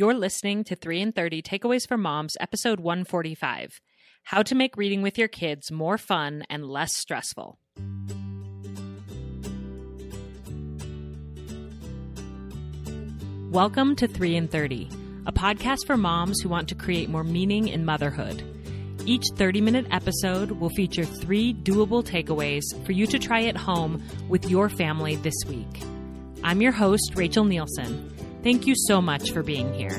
You're listening to 3 in 30 Takeaways for Moms, episode 145 How to Make Reading with Your Kids More Fun and Less Stressful. Welcome to 3 in 30, a podcast for moms who want to create more meaning in motherhood. Each 30 minute episode will feature three doable takeaways for you to try at home with your family this week. I'm your host, Rachel Nielson. Thank you so much for being here.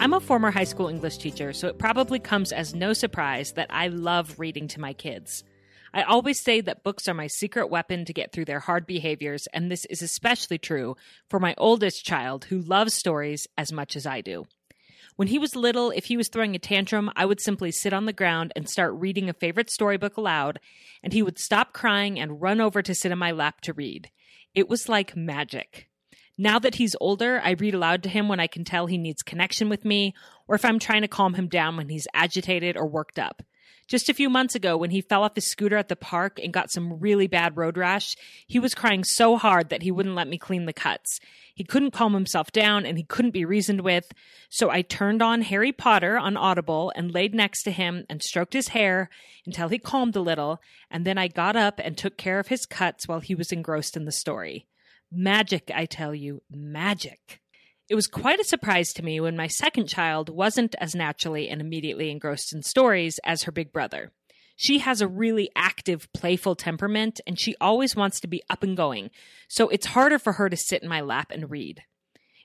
I'm a former high school English teacher, so it probably comes as no surprise that I love reading to my kids. I always say that books are my secret weapon to get through their hard behaviors, and this is especially true for my oldest child who loves stories as much as I do. When he was little, if he was throwing a tantrum, I would simply sit on the ground and start reading a favorite storybook aloud, and he would stop crying and run over to sit in my lap to read. It was like magic. Now that he's older, I read aloud to him when I can tell he needs connection with me, or if I'm trying to calm him down when he's agitated or worked up. Just a few months ago, when he fell off his scooter at the park and got some really bad road rash, he was crying so hard that he wouldn't let me clean the cuts. He couldn't calm himself down and he couldn't be reasoned with. So I turned on Harry Potter on Audible and laid next to him and stroked his hair until he calmed a little. And then I got up and took care of his cuts while he was engrossed in the story. Magic, I tell you, magic. It was quite a surprise to me when my second child wasn't as naturally and immediately engrossed in stories as her big brother. She has a really active, playful temperament, and she always wants to be up and going, so it's harder for her to sit in my lap and read.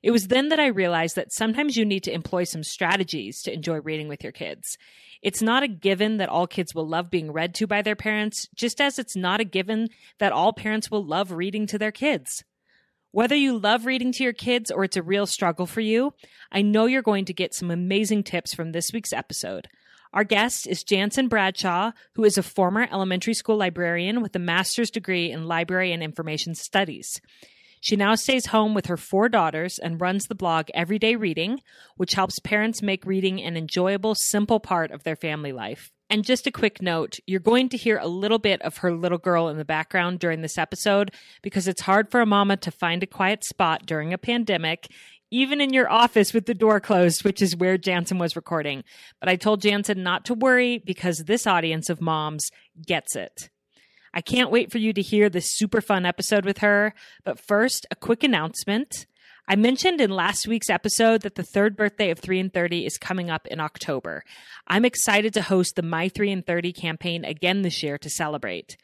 It was then that I realized that sometimes you need to employ some strategies to enjoy reading with your kids. It's not a given that all kids will love being read to by their parents, just as it's not a given that all parents will love reading to their kids. Whether you love reading to your kids or it's a real struggle for you, I know you're going to get some amazing tips from this week's episode. Our guest is Janssen Bradshaw, who is a former elementary school librarian with a master's degree in library and information studies. She now stays home with her four daughters and runs the blog Everyday Reading, which helps parents make reading an enjoyable, simple part of their family life. And just a quick note you're going to hear a little bit of her little girl in the background during this episode because it's hard for a mama to find a quiet spot during a pandemic, even in your office with the door closed, which is where Janssen was recording. But I told Janssen not to worry because this audience of moms gets it. I can't wait for you to hear this super fun episode with her. But first, a quick announcement. I mentioned in last week's episode that the third birthday of 3 in 30 is coming up in October. I'm excited to host the My 3 in 30 campaign again this year to celebrate.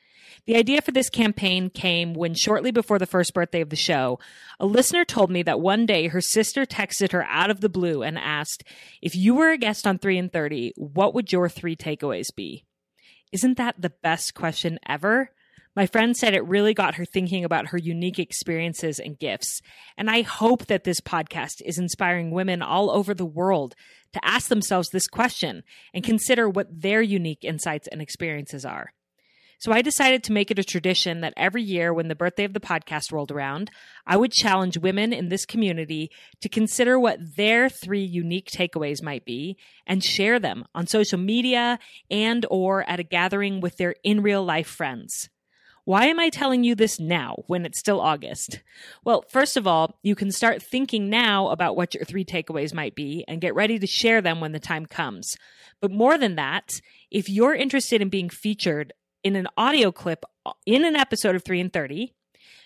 The idea for this campaign came when, shortly before the first birthday of the show, a listener told me that one day her sister texted her out of the blue and asked, If you were a guest on 3 in 30, what would your three takeaways be? Isn't that the best question ever? My friend said it really got her thinking about her unique experiences and gifts. And I hope that this podcast is inspiring women all over the world to ask themselves this question and consider what their unique insights and experiences are. So I decided to make it a tradition that every year when the birthday of the podcast rolled around, I would challenge women in this community to consider what their three unique takeaways might be and share them on social media and or at a gathering with their in real life friends. Why am I telling you this now when it's still August? Well, first of all, you can start thinking now about what your three takeaways might be and get ready to share them when the time comes. But more than that, if you're interested in being featured in an audio clip uh, in an episode of 3 in 30,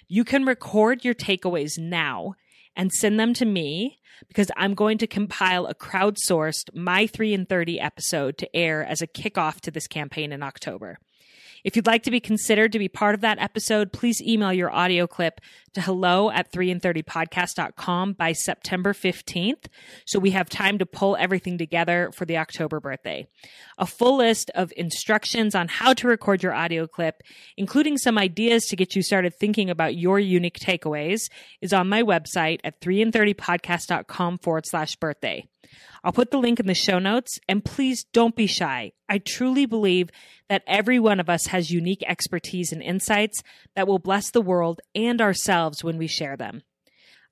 you can record your takeaways now and send them to me because I'm going to compile a crowdsourced My 3 in 30 episode to air as a kickoff to this campaign in October. If you'd like to be considered to be part of that episode, please email your audio clip to hello at 3in30podcast.com by September 15th. So we have time to pull everything together for the October birthday. A full list of instructions on how to record your audio clip, including some ideas to get you started thinking about your unique takeaways, is on my website at 3in30podcast.com forward slash birthday. I'll put the link in the show notes and please don't be shy. I truly believe that every one of us has unique expertise and insights that will bless the world and ourselves when we share them.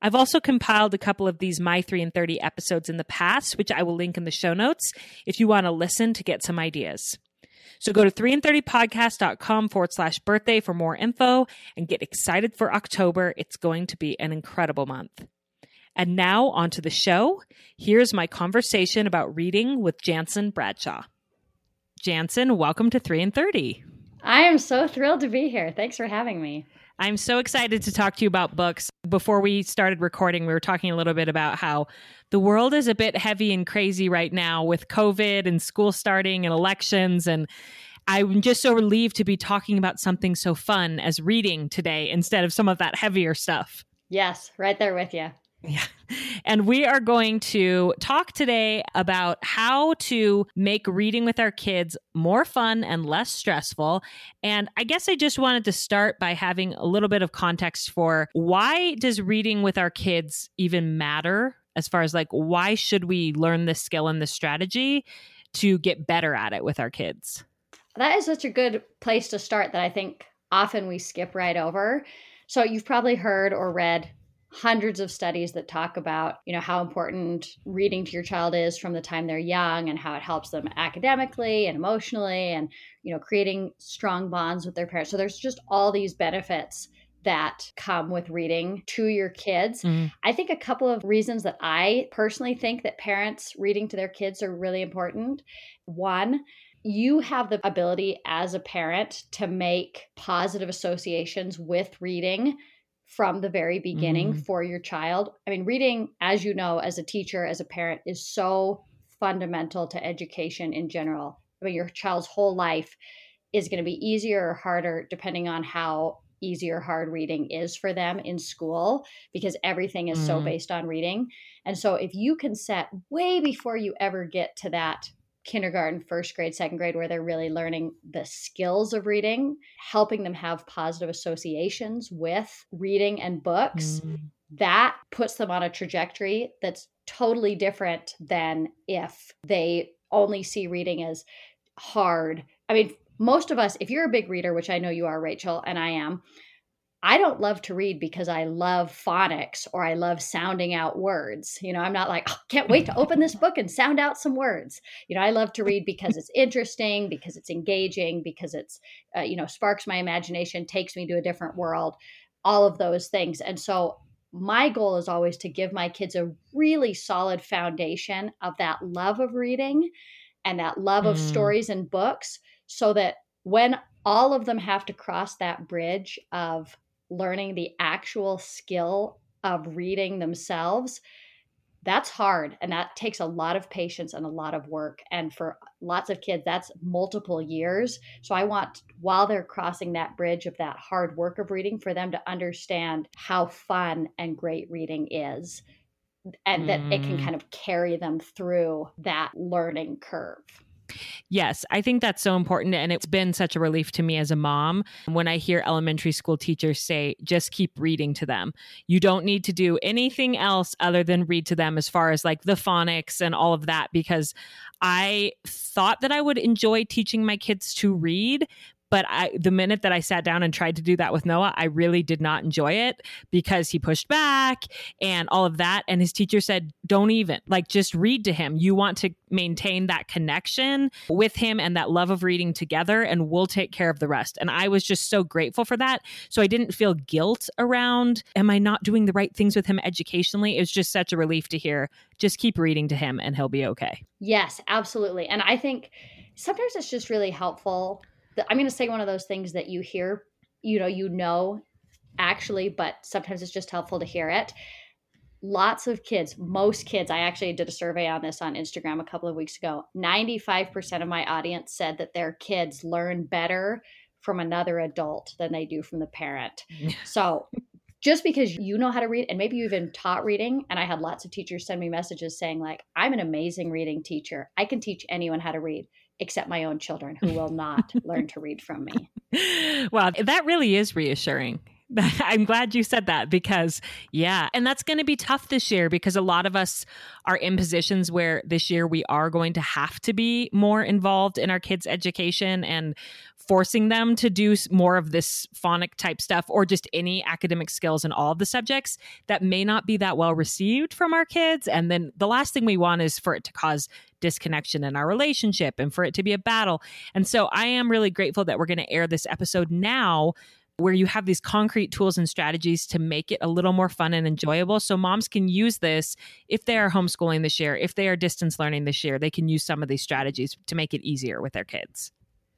I've also compiled a couple of these My 3 in 30 episodes in the past, which I will link in the show notes if you want to listen to get some ideas. So go to 3in30podcast.com forward slash birthday for more info and get excited for October. It's going to be an incredible month. And now onto the show. Here's my conversation about reading with Janssen Bradshaw. Janssen, welcome to 3 in 30. I am so thrilled to be here. Thanks for having me. I'm so excited to talk to you about books. Before we started recording, we were talking a little bit about how the world is a bit heavy and crazy right now with COVID and school starting and elections. And I'm just so relieved to be talking about something so fun as reading today instead of some of that heavier stuff. Yes, right there with you. Yeah. And we are going to talk today about how to make reading with our kids more fun and less stressful. And I guess I just wanted to start by having a little bit of context for why does reading with our kids even matter as far as like why should we learn this skill and this strategy to get better at it with our kids? That is such a good place to start that I think often we skip right over. So you've probably heard or read hundreds of studies that talk about you know how important reading to your child is from the time they're young and how it helps them academically and emotionally and you know creating strong bonds with their parents so there's just all these benefits that come with reading to your kids. Mm-hmm. I think a couple of reasons that I personally think that parents reading to their kids are really important. One, you have the ability as a parent to make positive associations with reading from the very beginning mm. for your child. I mean, reading, as you know, as a teacher, as a parent, is so fundamental to education in general. I mean, your child's whole life is going to be easier or harder depending on how easy or hard reading is for them in school because everything is mm. so based on reading. And so, if you can set way before you ever get to that kindergarten, first grade, second grade, where they're really learning the skills of reading, helping them have positive associations with reading and books, mm. that puts them on a trajectory that's totally different than if they only see reading as hard. I mean, most of us, if you're a big reader, which I know you are, Rachel, and I am, I don't love to read because I love phonics or I love sounding out words. You know, I'm not like, oh, can't wait to open this book and sound out some words. You know, I love to read because it's interesting, because it's engaging, because it's, uh, you know, sparks my imagination, takes me to a different world, all of those things. And so my goal is always to give my kids a really solid foundation of that love of reading and that love mm. of stories and books so that when all of them have to cross that bridge of learning the actual skill of reading themselves that's hard and that takes a lot of patience and a lot of work and for lots of kids that's multiple years so i want while they're crossing that bridge of that hard work of reading for them to understand how fun and great reading is and mm. that it can mm. kind of carry them through that learning curve Yes, I think that's so important. And it's been such a relief to me as a mom when I hear elementary school teachers say, just keep reading to them. You don't need to do anything else other than read to them as far as like the phonics and all of that, because I thought that I would enjoy teaching my kids to read, but I, the minute that I sat down and tried to do that with Noah, I really did not enjoy it because he pushed back and all of that. And his teacher said, don't even like just read to him. You want to maintain that connection with him and that love of reading together, and we'll take care of the rest. And I was just so grateful for that. So I didn't feel guilt around, am I not doing the right things with him educationally? It was just such a relief to hear. Just keep reading to him and he'll be okay. Yes, absolutely. And I think sometimes it's just really helpful I'm going to say one of those things that you hear, you know, you know, actually, but sometimes it's just helpful to hear it. Lots of kids, most kids, I actually did a survey on this on Instagram a couple of weeks ago. 95% of my audience said that their kids learn better from another adult than they do from the parent. so just because you know how to read and maybe you even taught reading and i had lots of teachers send me messages saying like i'm an amazing reading teacher i can teach anyone how to read except my own children who will not learn to read from me. Wow, that really is reassuring I'm glad you said that because, yeah, and that's going to be tough this year because a lot of us are in positions where this year we are going to have to be more involved in our kids' education and forcing them to do more of this phonic type stuff or just any academic skills in all of the subjects that may not be that well received from our kids. And then the last thing we want is for it to cause disconnection in our relationship and for it to be a battle. And so I am really grateful that we're going to air this episode now where you have these concrete tools and strategies to make it a little more fun and enjoyable. So moms can use this if they are homeschooling this year, if they are distance learning this year, they can use some of these strategies to make it easier with their kids.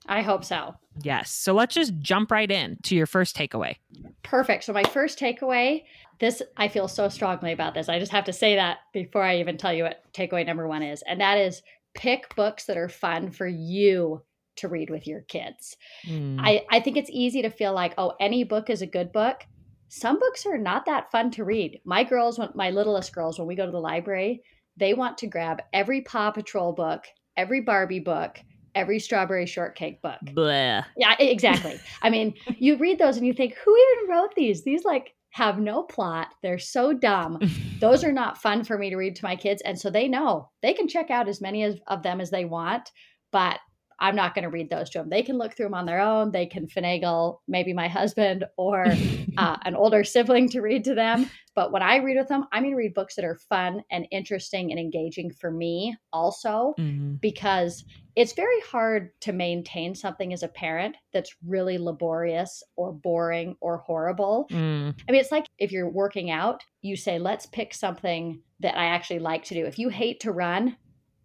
I hope so. Yes. So let's just jump right in to your first takeaway. Perfect. So my first takeaway, this I feel so strongly about this. I just have to say that before I even tell you what takeaway number 1 is. And that is pick books that are fun for you to read with your kids. Mm. I, I think it's easy to feel like, oh, any book is a good book. Some books are not that fun to read. My girls, my littlest girls, when we go to the library, they want to grab every Paw Patrol book, every Barbie book, every strawberry shortcake book. Blah. Yeah, exactly. I mean, you read those and you think, who even wrote these? These like have no plot. They're so dumb. those are not fun for me to read to my kids. And so they know they can check out as many of them as they want, but I'm not going to read those to them. They can look through them on their own. They can finagle maybe my husband or uh, an older sibling to read to them. But when I read with them, I'm going to read books that are fun and interesting and engaging for me also, mm-hmm. because it's very hard to maintain something as a parent that's really laborious or boring or horrible. Mm. I mean, it's like if you're working out, you say, let's pick something that I actually like to do. If you hate to run,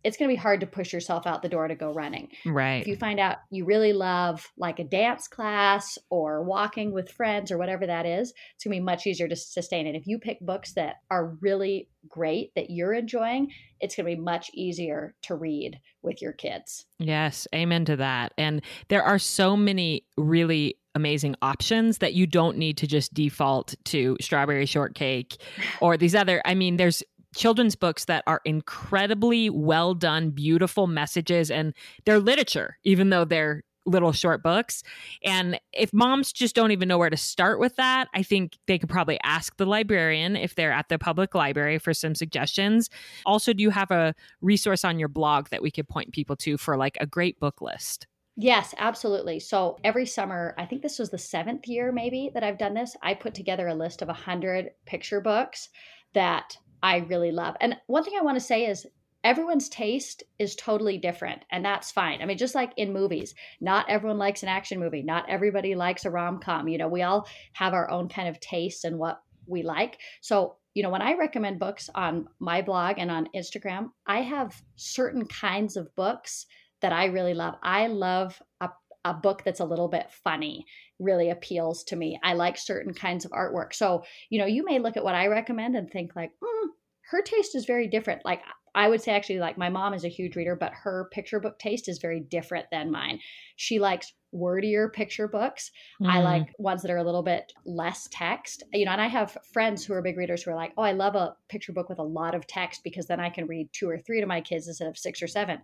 it's going to be hard to push yourself out the door to go running. Right. If you find out you really love like a dance class or walking with friends or whatever that is, it's going to be much easier to sustain it. If you pick books that are really great that you're enjoying, it's going to be much easier to read with your kids. Yes, amen to that. And there are so many really amazing options that you don't need to just default to strawberry shortcake or these other I mean there's children's books that are incredibly well done, beautiful messages, and they're literature, even though they're little short books. And if moms just don't even know where to start with that, I think they could probably ask the librarian if they're at the public library for some suggestions. Also, do you have a resource on your blog that we could point people to for like a great book list? Yes, absolutely. So every summer, I think this was the seventh year maybe that I've done this, I put together a list of 100 picture books that I really love. And one thing I want to say is everyone's taste is totally different and that's fine. I mean just like in movies, not everyone likes an action movie, not everybody likes a rom-com. You know, we all have our own kind of taste and what we like. So, you know, when I recommend books on my blog and on Instagram, I have certain kinds of books that I really love. I love a a book that's a little bit funny really appeals to me. I like certain kinds of artwork. So, you know, you may look at what I recommend and think like, mm, her taste is very different. Like I would say actually like my mom is a huge reader, but her picture book taste is very different than mine. She likes wordier picture books. Mm. I like ones that are a little bit less text. You know, and I have friends who are big readers who are like, "Oh, I love a picture book with a lot of text because then I can read two or three to my kids instead of six or seven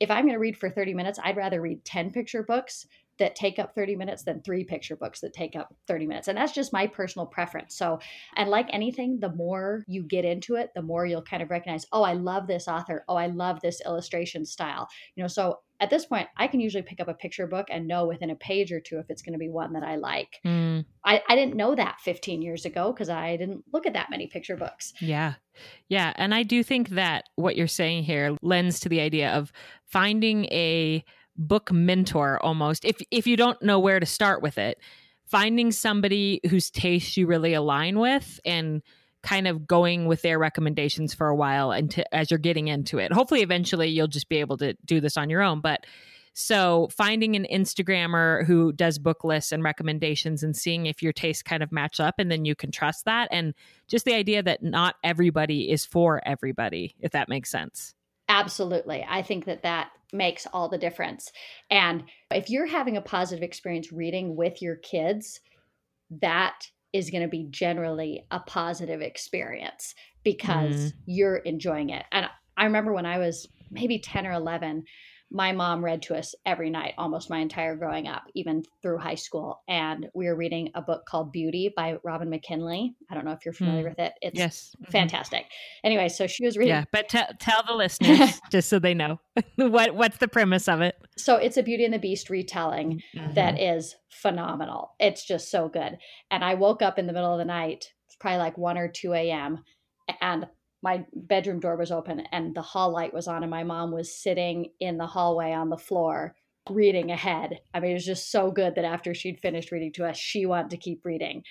if I'm going to read for 30 minutes, I'd rather read 10 picture books that take up 30 minutes than three picture books that take up 30 minutes. And that's just my personal preference. So, and like anything, the more you get into it, the more you'll kind of recognize, oh, I love this author. Oh, I love this illustration style. You know, so at this point, I can usually pick up a picture book and know within a page or two if it's going to be one that I like. Mm. I, I didn't know that 15 years ago because I didn't look at that many picture books. Yeah. Yeah. And I do think that what you're saying here lends to the idea of finding a book mentor almost. If, if you don't know where to start with it, finding somebody whose tastes you really align with and kind of going with their recommendations for a while and to, as you're getting into it. Hopefully, eventually, you'll just be able to do this on your own. But so finding an Instagrammer who does book lists and recommendations and seeing if your tastes kind of match up and then you can trust that. And just the idea that not everybody is for everybody, if that makes sense. Absolutely. I think that that makes all the difference. And if you're having a positive experience reading with your kids, that is going to be generally a positive experience because mm. you're enjoying it. And I remember when I was maybe 10 or 11, my mom read to us every night almost my entire growing up even through high school and we were reading a book called beauty by robin mckinley i don't know if you're familiar mm. with it it's yes. Mm-hmm. fantastic anyway so she was reading yeah but t- tell the listeners just so they know what what's the premise of it so it's a beauty and the beast retelling mm-hmm. that is phenomenal it's just so good and i woke up in the middle of the night it's probably like 1 or 2 a.m and my bedroom door was open and the hall light was on and my mom was sitting in the hallway on the floor reading ahead. I mean, it was just so good that after she'd finished reading to us, she wanted to keep reading.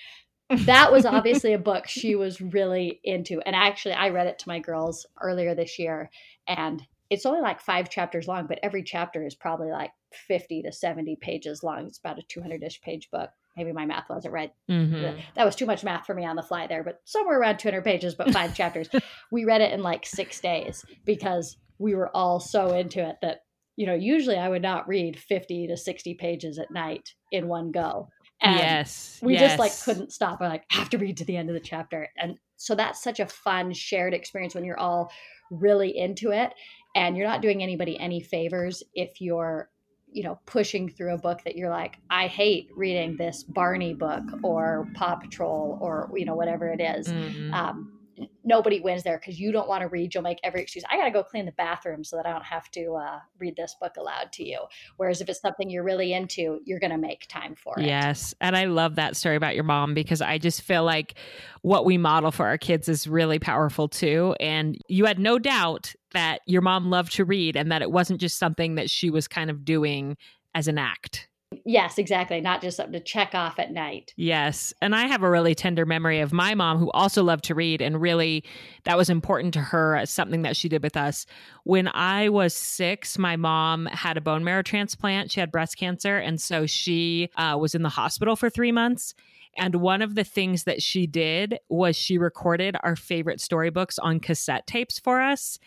That was obviously a book she was really into. And actually, I read it to my girls earlier this year. And it's only like five chapters long, but every chapter is probably like 50 to 70 pages long. It's about a 200 ish page book maybe my math wasn't right. Mm-hmm. That was too much math for me on the fly there, but somewhere around 200 pages, but five chapters. We read it in like six days because we were all so into it that, you know, usually I would not read 50 to 60 pages at night in one go. And yes. We yes. just like couldn't stop. I like have to read to the end of the chapter. And so that's such a fun shared experience when you're all really into it and you're not doing anybody any favors if you're you know pushing through a book that you're like i hate reading this barney book or paw patrol or you know whatever it is. Mm-hmm. Um, nobody wins there because you don't want to read. You'll make every excuse. I got to go clean the bathroom so that I don't have to uh, read this book aloud to you. Whereas if it's something you're really into, you're going to make time for it. Yes. And I love that story about your mom because I just feel like what we model for our kids is really powerful too. And you had no doubt that your mom loved to read and that it wasn't just something that she was kind of doing as an act. Yes, exactly. Not just something to check off at night. Yes. And I have a really tender memory of my mom who also loved to read and really that was important to her as something that she did with us. When I was six, my mom had a bone marrow transplant. She had breast cancer. And so she uh, was in the hospital for three months. And one of the things that she did was she recorded our favorite storybooks on cassette tapes for us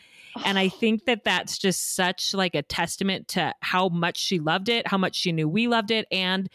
and I think that that's just such like a testament to how much she loved it, how much she knew we loved it, and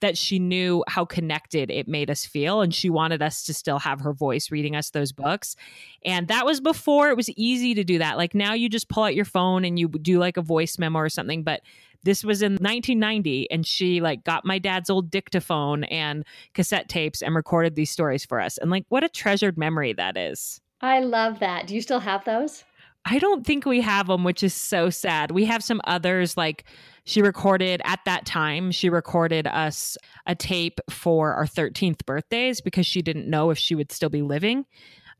that she knew how connected it made us feel. And she wanted us to still have her voice reading us those books. And that was before it was easy to do that. Like now you just pull out your phone and you do like a voice memo or something. But this was in 1990 and she like got my dad's old dictaphone and cassette tapes and recorded these stories for us and like what a treasured memory that is i love that do you still have those I don't think we have them, which is so sad. We have some others like she recorded at that time, she recorded us a tape for our 13th birthdays because she didn't know if she would still be living.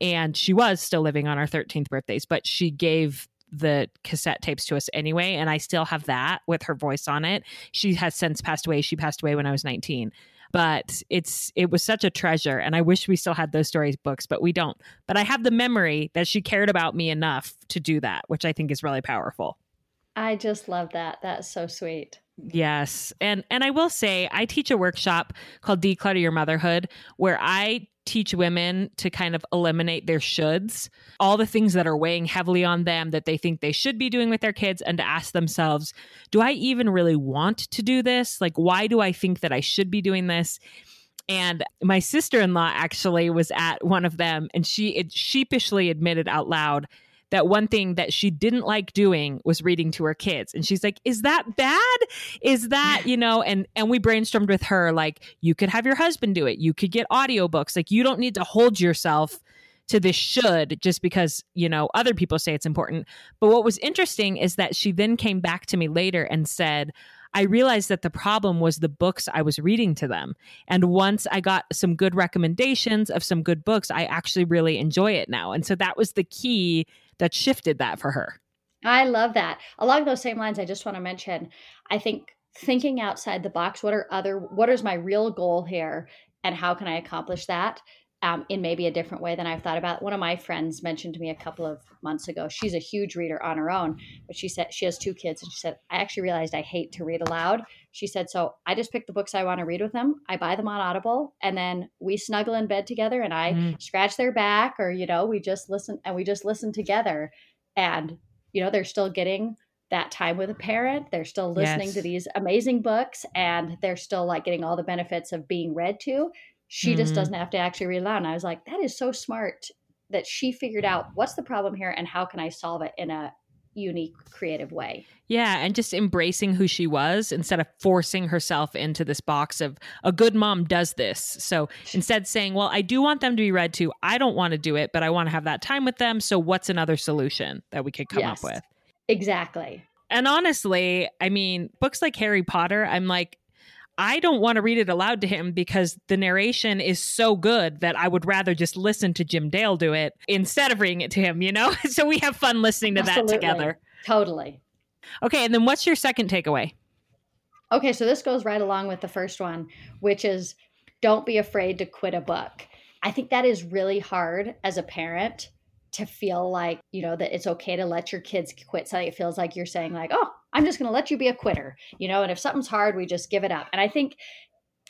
And she was still living on our 13th birthdays, but she gave the cassette tapes to us anyway. And I still have that with her voice on it. She has since passed away. She passed away when I was 19 but it's it was such a treasure and i wish we still had those stories books but we don't. But i have the memory that she cared about me enough to do that which i think is really powerful. I just love that. That's so sweet. Yes. And and i will say i teach a workshop called declutter your motherhood where i teach women to kind of eliminate their shoulds, all the things that are weighing heavily on them that they think they should be doing with their kids, and to ask themselves, do I even really want to do this? Like, why do I think that I should be doing this? And my sister in law actually was at one of them, and she sheepishly admitted out loud that one thing that she didn't like doing was reading to her kids. And she's like is that bad? Is that you know and and we brainstormed with her like you could have your husband do it. You could get audiobooks. Like you don't need to hold yourself to this should just because you know other people say it's important. But what was interesting is that she then came back to me later and said I realized that the problem was the books I was reading to them. And once I got some good recommendations of some good books, I actually really enjoy it now. And so that was the key that shifted that for her. I love that. Along those same lines, I just want to mention I think thinking outside the box, what are other, what is my real goal here and how can I accomplish that? Um, in maybe a different way than I've thought about. One of my friends mentioned to me a couple of months ago. She's a huge reader on her own, but she said she has two kids, and she said I actually realized I hate to read aloud. She said so I just pick the books I want to read with them. I buy them on Audible, and then we snuggle in bed together, and I mm. scratch their back, or you know, we just listen and we just listen together, and you know, they're still getting that time with a parent. They're still listening yes. to these amazing books, and they're still like getting all the benefits of being read to she mm-hmm. just doesn't have to actually read aloud. And I was like, that is so smart that she figured out what's the problem here and how can I solve it in a unique, creative way. Yeah, and just embracing who she was instead of forcing herself into this box of a good mom does this. So instead saying, Well, I do want them to be read to. I don't want to do it, but I want to have that time with them. So what's another solution that we could come yes, up with? Exactly. And honestly, I mean, books like Harry Potter, I'm like, I don't want to read it aloud to him because the narration is so good that I would rather just listen to Jim Dale do it instead of reading it to him, you know? so we have fun listening to Absolutely. that together. Totally. Okay, and then what's your second takeaway? Okay, so this goes right along with the first one, which is don't be afraid to quit a book. I think that is really hard as a parent to feel like, you know, that it's okay to let your kids quit something. It feels like you're saying, like, oh, I'm just going to let you be a quitter, you know, and if something's hard, we just give it up. And I think,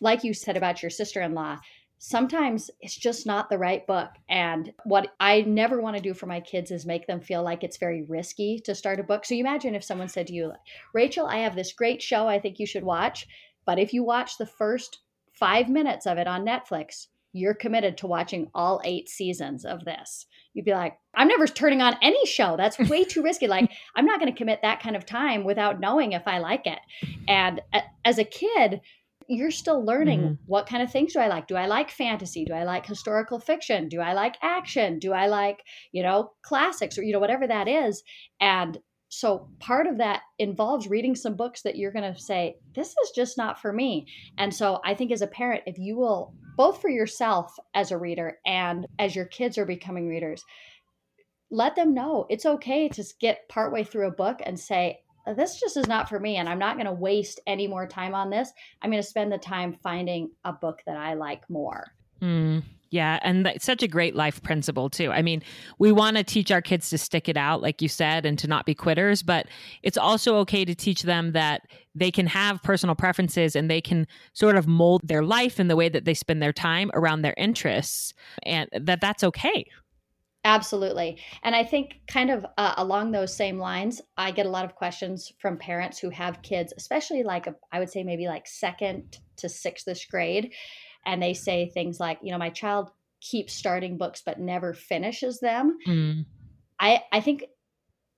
like you said about your sister in law, sometimes it's just not the right book. And what I never want to do for my kids is make them feel like it's very risky to start a book. So you imagine if someone said to you, Rachel, I have this great show I think you should watch. But if you watch the first five minutes of it on Netflix, you're committed to watching all eight seasons of this you'd be like, I'm never turning on any show. That's way too risky. Like, I'm not going to commit that kind of time without knowing if I like it. And as a kid, you're still learning mm-hmm. what kind of things do I like? Do I like fantasy? Do I like historical fiction? Do I like action? Do I like, you know, classics or, you know, whatever that is? And so part of that involves reading some books that you're going to say, this is just not for me. And so I think as a parent, if you will both for yourself as a reader and as your kids are becoming readers, let them know it's okay to get partway through a book and say, this just is not for me and i'm not going to waste any more time on this i'm going to spend the time finding a book that i like more mm. Yeah, and that's such a great life principle too. I mean, we want to teach our kids to stick it out like you said and to not be quitters, but it's also okay to teach them that they can have personal preferences and they can sort of mold their life and the way that they spend their time around their interests and that that's okay. Absolutely. And I think, kind of uh, along those same lines, I get a lot of questions from parents who have kids, especially like, a, I would say maybe like second to sixth grade and they say things like, you know, my child keeps starting books but never finishes them. Mm. I I think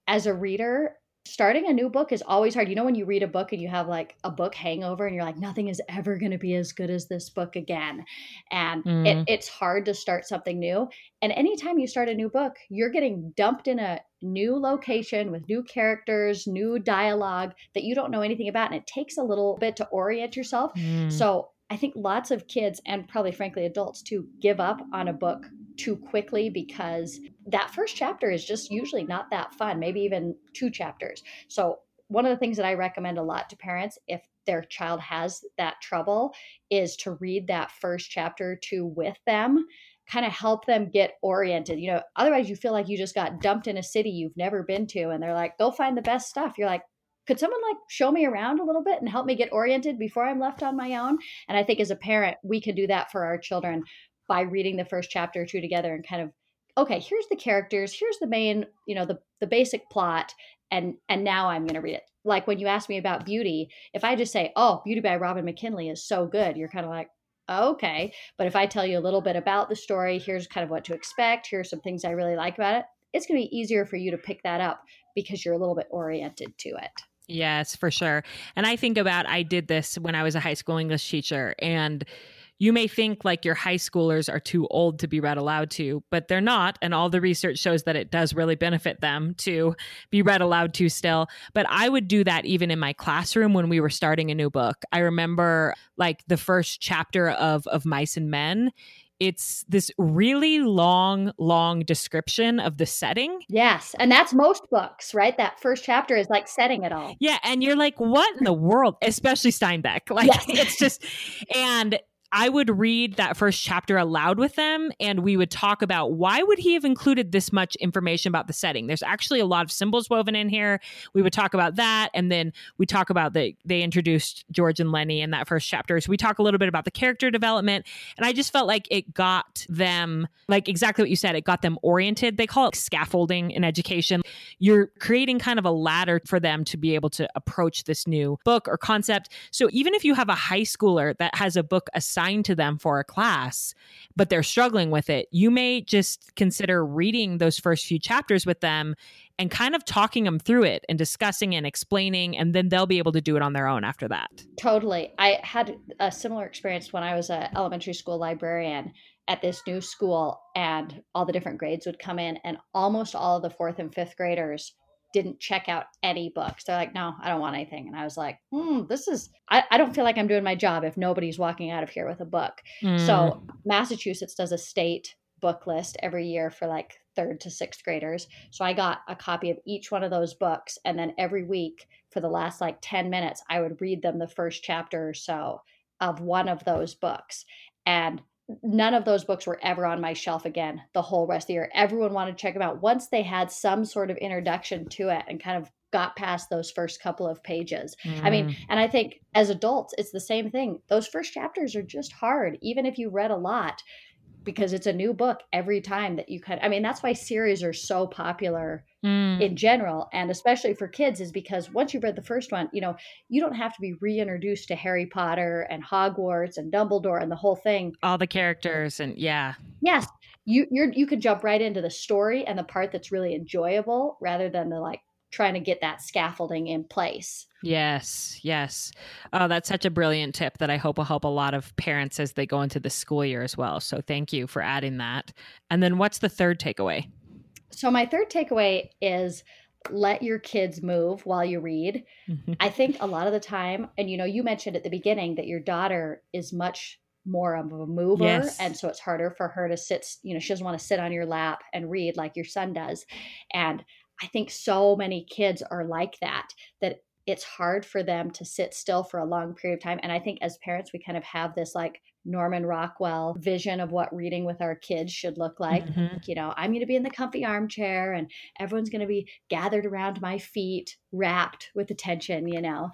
as a reader, starting a new book is always hard. You know, when you read a book and you have like a book hangover and you're like, nothing is ever going to be as good as this book again. And mm. it, it's hard to start something new. And anytime you start a new book, you're getting dumped in a new location with new characters, new dialogue that you don't know anything about. And it takes a little bit to orient yourself. Mm. So I think lots of kids and probably frankly adults too give up on a book too quickly because that first chapter is just usually not that fun, maybe even two chapters. So, one of the things that I recommend a lot to parents if their child has that trouble is to read that first chapter to with them kind of help them get oriented. You know, otherwise you feel like you just got dumped in a city you've never been to and they're like, "Go find the best stuff." You're like, could someone like show me around a little bit and help me get oriented before I'm left on my own? And I think as a parent, we can do that for our children by reading the first chapter or two together and kind of okay, here's the characters, here's the main, you know, the the basic plot and and now I'm going to read it. Like when you ask me about Beauty, if I just say, "Oh, Beauty by Robin McKinley is so good." You're kind of like, "Okay." But if I tell you a little bit about the story, here's kind of what to expect, here's some things I really like about it. It's going to be easier for you to pick that up because you're a little bit oriented to it. Yes, for sure. And I think about I did this when I was a high school English teacher and you may think like your high schoolers are too old to be read aloud to, but they're not. And all the research shows that it does really benefit them to be read aloud to still. But I would do that even in my classroom when we were starting a new book. I remember like the first chapter of of Mice and Men it's this really long, long description of the setting. Yes. And that's most books, right? That first chapter is like setting it all. Yeah. And you're like, what in the world? Especially Steinbeck. Like, yes. it's just, and I would read that first chapter aloud with them and we would talk about why would he have included this much information about the setting. There's actually a lot of symbols woven in here. We would talk about that and then we talk about the they introduced George and Lennie in that first chapter. So we talk a little bit about the character development and I just felt like it got them like exactly what you said, it got them oriented. They call it scaffolding in education. You're creating kind of a ladder for them to be able to approach this new book or concept. So even if you have a high schooler that has a book aside assigned to them for a class, but they're struggling with it, you may just consider reading those first few chapters with them and kind of talking them through it and discussing and explaining, and then they'll be able to do it on their own after that. Totally. I had a similar experience when I was an elementary school librarian at this new school, and all the different grades would come in, and almost all of the fourth and fifth graders didn't check out any books. They're like, no, I don't want anything. And I was like, hmm, this is, I, I don't feel like I'm doing my job if nobody's walking out of here with a book. Mm. So Massachusetts does a state book list every year for like third to sixth graders. So I got a copy of each one of those books. And then every week for the last like 10 minutes, I would read them the first chapter or so of one of those books. And none of those books were ever on my shelf again the whole rest of the year. Everyone wanted to check them out once they had some sort of introduction to it and kind of got past those first couple of pages. Mm. I mean, mm. and I think as adults, it's the same thing. Those first chapters are just hard, even if you read a lot because it's a new book every time that you can i mean that's why series are so popular mm. in general and especially for kids is because once you've read the first one you know you don't have to be reintroduced to harry potter and hogwarts and dumbledore and the whole thing all the characters and yeah yes you you're you can jump right into the story and the part that's really enjoyable rather than the like trying to get that scaffolding in place. Yes, yes. Oh, that's such a brilliant tip that I hope will help a lot of parents as they go into the school year as well. So thank you for adding that. And then what's the third takeaway? So, my third takeaway is let your kids move while you read. Mm-hmm. I think a lot of the time, and you know, you mentioned at the beginning that your daughter is much more of a mover yes. and so it's harder for her to sit you know she doesn't want to sit on your lap and read like your son does and I think so many kids are like that, that it's hard for them to sit still for a long period of time. And I think as parents, we kind of have this like Norman Rockwell vision of what reading with our kids should look like. Mm-hmm. You know, I'm going to be in the comfy armchair and everyone's going to be gathered around my feet, rapt with attention, you know.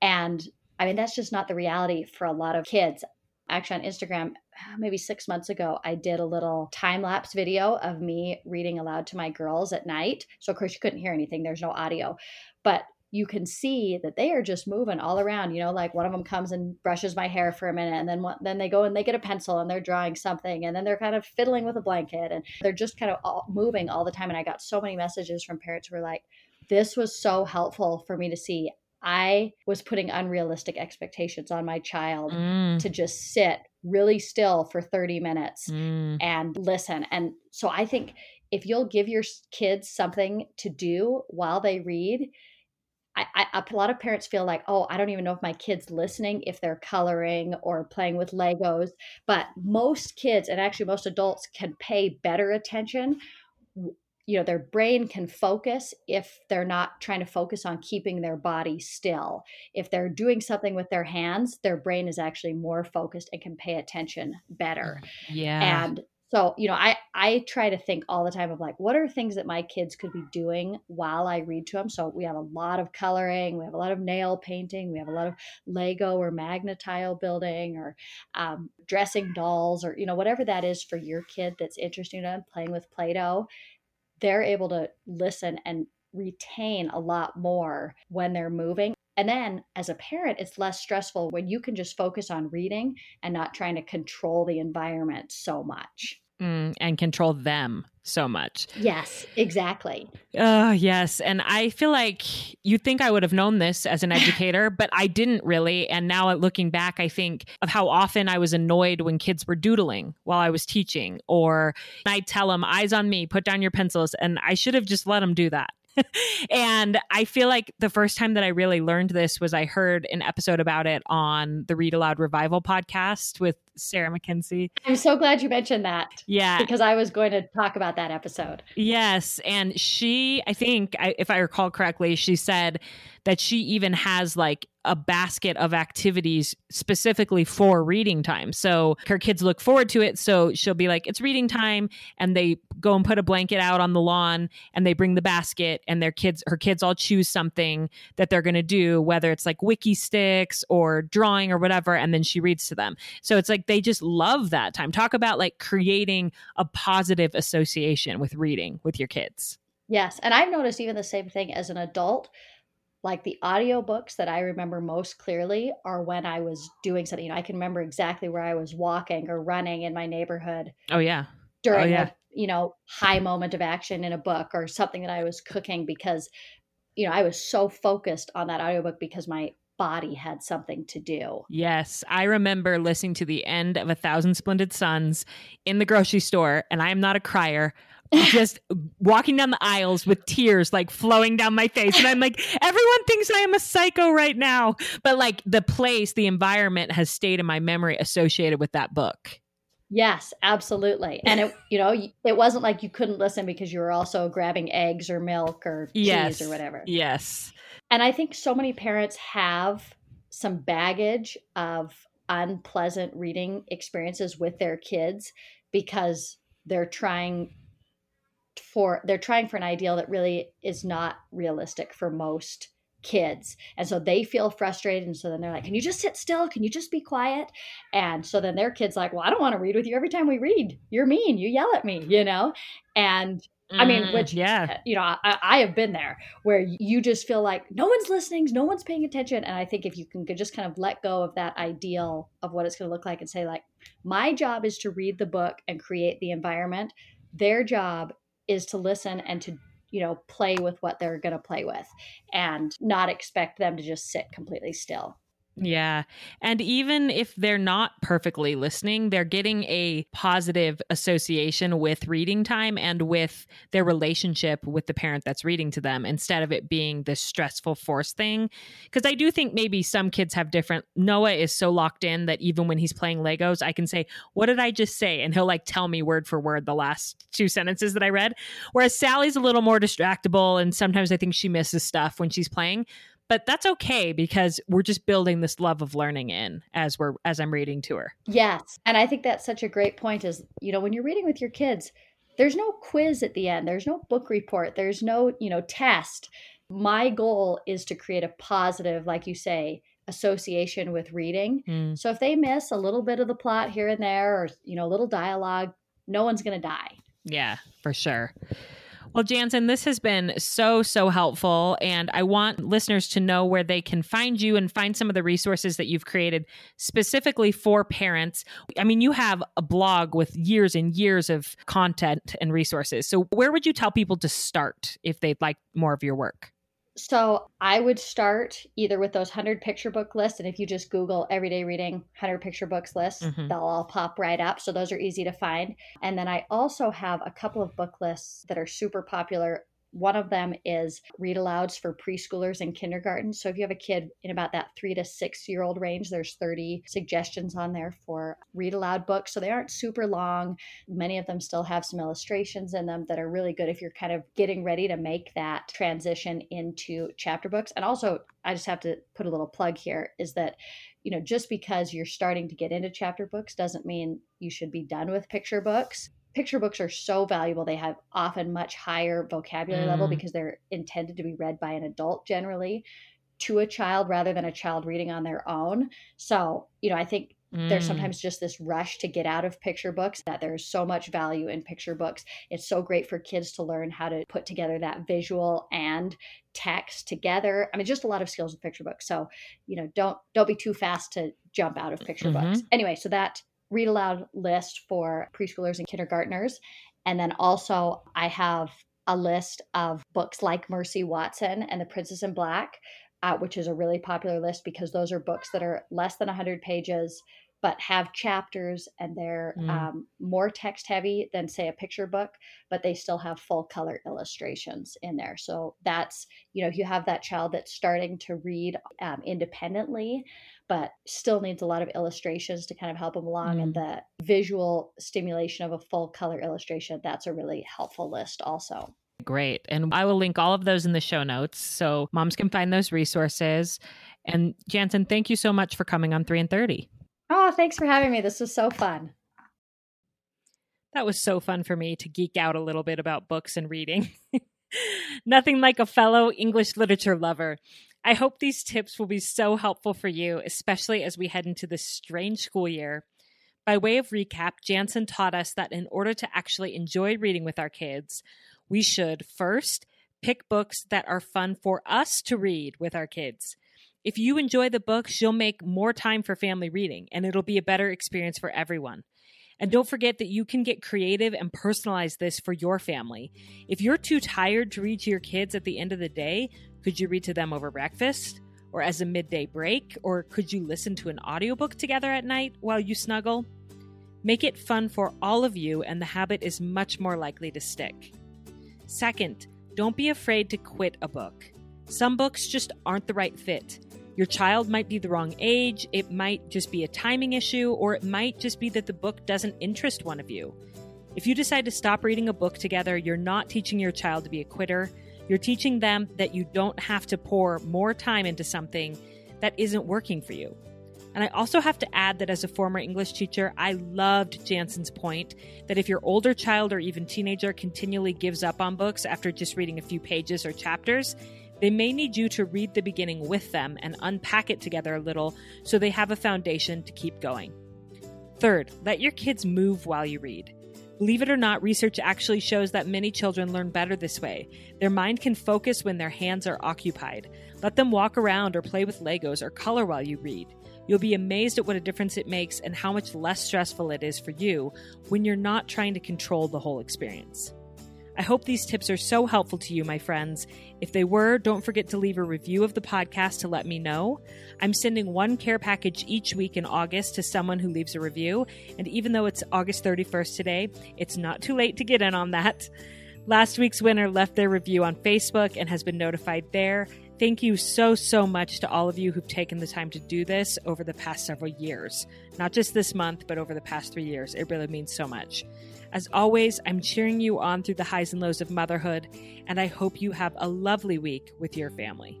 And I mean, that's just not the reality for a lot of kids actually on Instagram, uh, maybe six months ago, I did a little time lapse video of me reading aloud to my girls at night. So, of course, you couldn't hear anything, there's no audio. But you can see that they are just moving all around. You know, like one of them comes and brushes my hair for a minute, and then then they go and they get a pencil and they're drawing something, and then they're kind of fiddling with a blanket, and they're just kind of all moving all the time. And I got so many messages from parents who were like, "This was so helpful for me to see. I was putting unrealistic expectations on my child mm. to just sit really still for 30 minutes mm. and listen. And so I think if you'll give your kids something to do while they read, I, I, a lot of parents feel like, oh, I don't even know if my kid's listening if they're coloring or playing with Legos. But most kids, and actually most adults, can pay better attention you know their brain can focus if they're not trying to focus on keeping their body still. If they're doing something with their hands their brain is actually more focused and can pay attention better. Yeah. And so you know i i try to think all the time of like what are things that my kids could be doing while i read to them so we have a lot of coloring we have a lot of nail painting we have a lot of lego or Magna-Tile building or um, dressing dolls or you know whatever that is for your kid that's interesting to them playing with play-doh they're able to listen and retain a lot more when they're moving. And then as a parent, it's less stressful when you can just focus on reading and not trying to control the environment so much mm, and control them so much. Yes, exactly. Oh, yes. And I feel like you think I would have known this as an educator, but I didn't really. And now looking back, I think of how often I was annoyed when kids were doodling while I was teaching, or I'd tell them, eyes on me, put down your pencils. And I should have just let them do that. and I feel like the first time that I really learned this was I heard an episode about it on the Read Aloud Revival podcast with Sarah Mackenzie. I'm so glad you mentioned that. Yeah. Because I was going to talk about that episode. Yes. And she, I think, if I recall correctly, she said that she even has like a basket of activities specifically for reading time. So her kids look forward to it. So she'll be like, it's reading time. And they go and put a blanket out on the lawn and they bring the basket and their kids, her kids all choose something that they're going to do, whether it's like Wikki Stix or drawing or whatever. And then she reads to them. So it's like they just love that time. Talk about like creating a positive association with reading with your kids. Yes. And I've noticed even the same thing as an adult like the audiobooks that I remember most clearly are when I was doing something. You know, I can remember exactly where I was walking or running in my neighborhood. Oh yeah. Oh, during oh, yeah. a, you know, high moment of action in a book or something that I was cooking because you know, I was so focused on that audiobook because my body had something to do. Yes, I remember listening to the end of A Thousand Splendid Suns in the grocery store, and I am not a crier. just walking down the aisles with tears like flowing down my face. And I'm like, everyone thinks I am a psycho right now. But like the place, the environment has stayed in my memory associated with that book. Yes, absolutely. And it, you know, it wasn't like you couldn't listen because you were also grabbing eggs or milk or yes. cheese or whatever. Yes. And I think so many parents have some baggage of unpleasant reading experiences with their kids because they're trying for they're trying for an ideal that really is not realistic for most kids. And so they feel frustrated and so then they're like can you just sit still? Can you just be quiet? And so then their kids like well i don't want to read with you every time we read. You're mean. You yell at me you know? And I mean, mm, which, yeah, you know, I, I, have been there where you just feel like no one's listening, no one's paying attention. And I think if you can just kind of let go of that ideal of what it's going to look like and say, like, my job is to read the book and create the environment, their job is to listen and to, you know, play with what they're going to play with and not expect them to just sit completely still. Yeah. And even if they're not perfectly listening, they're getting a positive association with reading time and with their relationship with the parent that's reading to them instead of it being this stressful force thing. Because I do think maybe some kids have different. Noah is so locked in that even when he's playing Legos, I can say, What did I just say? And he'll like tell me word for word the last two sentences that I read. Whereas Sally's a little more distractible. And sometimes I think she misses stuff when she's playing but that's okay because we're just building this love of learning in as we're as I'm reading to her. Yes. And I think that's such a great point is, you know, when you're reading with your kids, there's no quiz at the end. There's no book report. There's no, you know, test. My goal is to create a positive, like you say, association with reading. Mm. So if they miss a little bit of the plot here and there or, you know, a little dialogue, no one's going to die. Yeah, for sure. Well, Janssen, this has been so, so helpful. And I want listeners to know where they can find you and find some of the resources that you've created specifically for parents. I mean, you have a blog with years and years of content and resources. So, where would you tell people to start if they'd like more of your work? So I would start either with those 100 picture book lists. And if you just Google everyday reading 100 picture books list, mm-hmm. they'll all pop right up. So those are easy to find. And then I also have a couple of book lists that are super popular one of them is read alouds for preschoolers and kindergarten. So if you have a kid in about that three to six year old range, there's 30 suggestions on there for read aloud books. So they aren't super long. Many of them still have some illustrations in them that are really good if you're kind of getting ready to make that transition into chapter books. And also, I just have to put a little plug here is that you know, just because you're starting to get into chapter books doesn't mean you should be done with picture books picture books are so valuable. They have often much higher vocabulary mm. level because they're intended to be read by an adult generally to a child rather than a child reading on their own. So, you know, I think mm. there's sometimes just this rush to get out of picture books that there's so much value in picture books. It's so great for kids to learn how to put together that visual and text together. I mean, just a lot of skills with picture books. So, you know, don't don't be too fast to jump out of picture mm-hmm. books. Anyway, so that read aloud list for preschoolers and kindergartners. And then also, I have a list of books like Mercy Watson and The Princess in Black, uh, which is a really popular list because those are books that are less than 100 pages but have chapters and they're mm. um, more text heavy than say a picture book but they still have full color illustrations in there so that's you know if you have that child that's starting to read um, independently but still needs a lot of illustrations to kind of help them along. Mm. And the visual stimulation of a full color illustration, that's a really helpful list also. Great. And I will link all of those in the show notes so moms can find those resources. And Janssen, thank you so much for coming on 3 in 30. Oh, thanks for having me. This was so fun. That was so fun for me to geek out a little bit about books and reading. Nothing like a fellow English literature lover. I hope these tips will be so helpful for you, especially as we head into this strange school year. By way of recap, Janssen taught us that in order to actually enjoy reading with our kids, we should first Pick books that are fun for us to read with our kids. If you enjoy the books, you'll make more time for family reading, and it'll be a better experience for everyone. And don't forget that you can get creative and personalize this for your family. If you're too tired to read to your kids at the end of the day, could you read to them over breakfast? Or as a midday break? Or could you listen to an audiobook together at night while you snuggle? Make it fun for all of you, and the habit is much more likely to stick. Second, don't be afraid to quit a book. Some books just aren't the right fit. Your child might be the wrong age, it might just be a timing issue, or it might just be that the book doesn't interest one of you. If you decide to stop reading a book together, you're not teaching your child to be a quitter. You're teaching them that you don't have to pour more time into something that isn't working for you. And I also have to add that as a former English teacher, I loved Janssen's point that if your older child or even teenager continually gives up on books after just reading a few pages or chapters, they may need you to read the beginning with them and unpack it together a little so they have a foundation to keep going. Third, let your kids move while you read. Believe it or not, research actually shows that many children learn better this way. Their mind can focus when their hands are occupied. Let them walk around or play with Legos or color while you read. You'll be amazed at what a difference it makes and how much less stressful it is for you when you're not trying to control the whole experience. I hope these tips are so helpful to you, my friends. If they were, don't forget to leave a review of the podcast to let me know. I'm sending one care package each week in August to someone who leaves a review. And even though it's August 31st today, it's not too late to get in on that. Last week's winner left their review on Facebook and has been notified there. Thank you so, so much to all of you who've taken the time to do this over the past several years. Not just this month, but over the past three years. It really means so much. As always, I'm cheering you on through the highs and lows of motherhood, and I hope you have a lovely week with your family.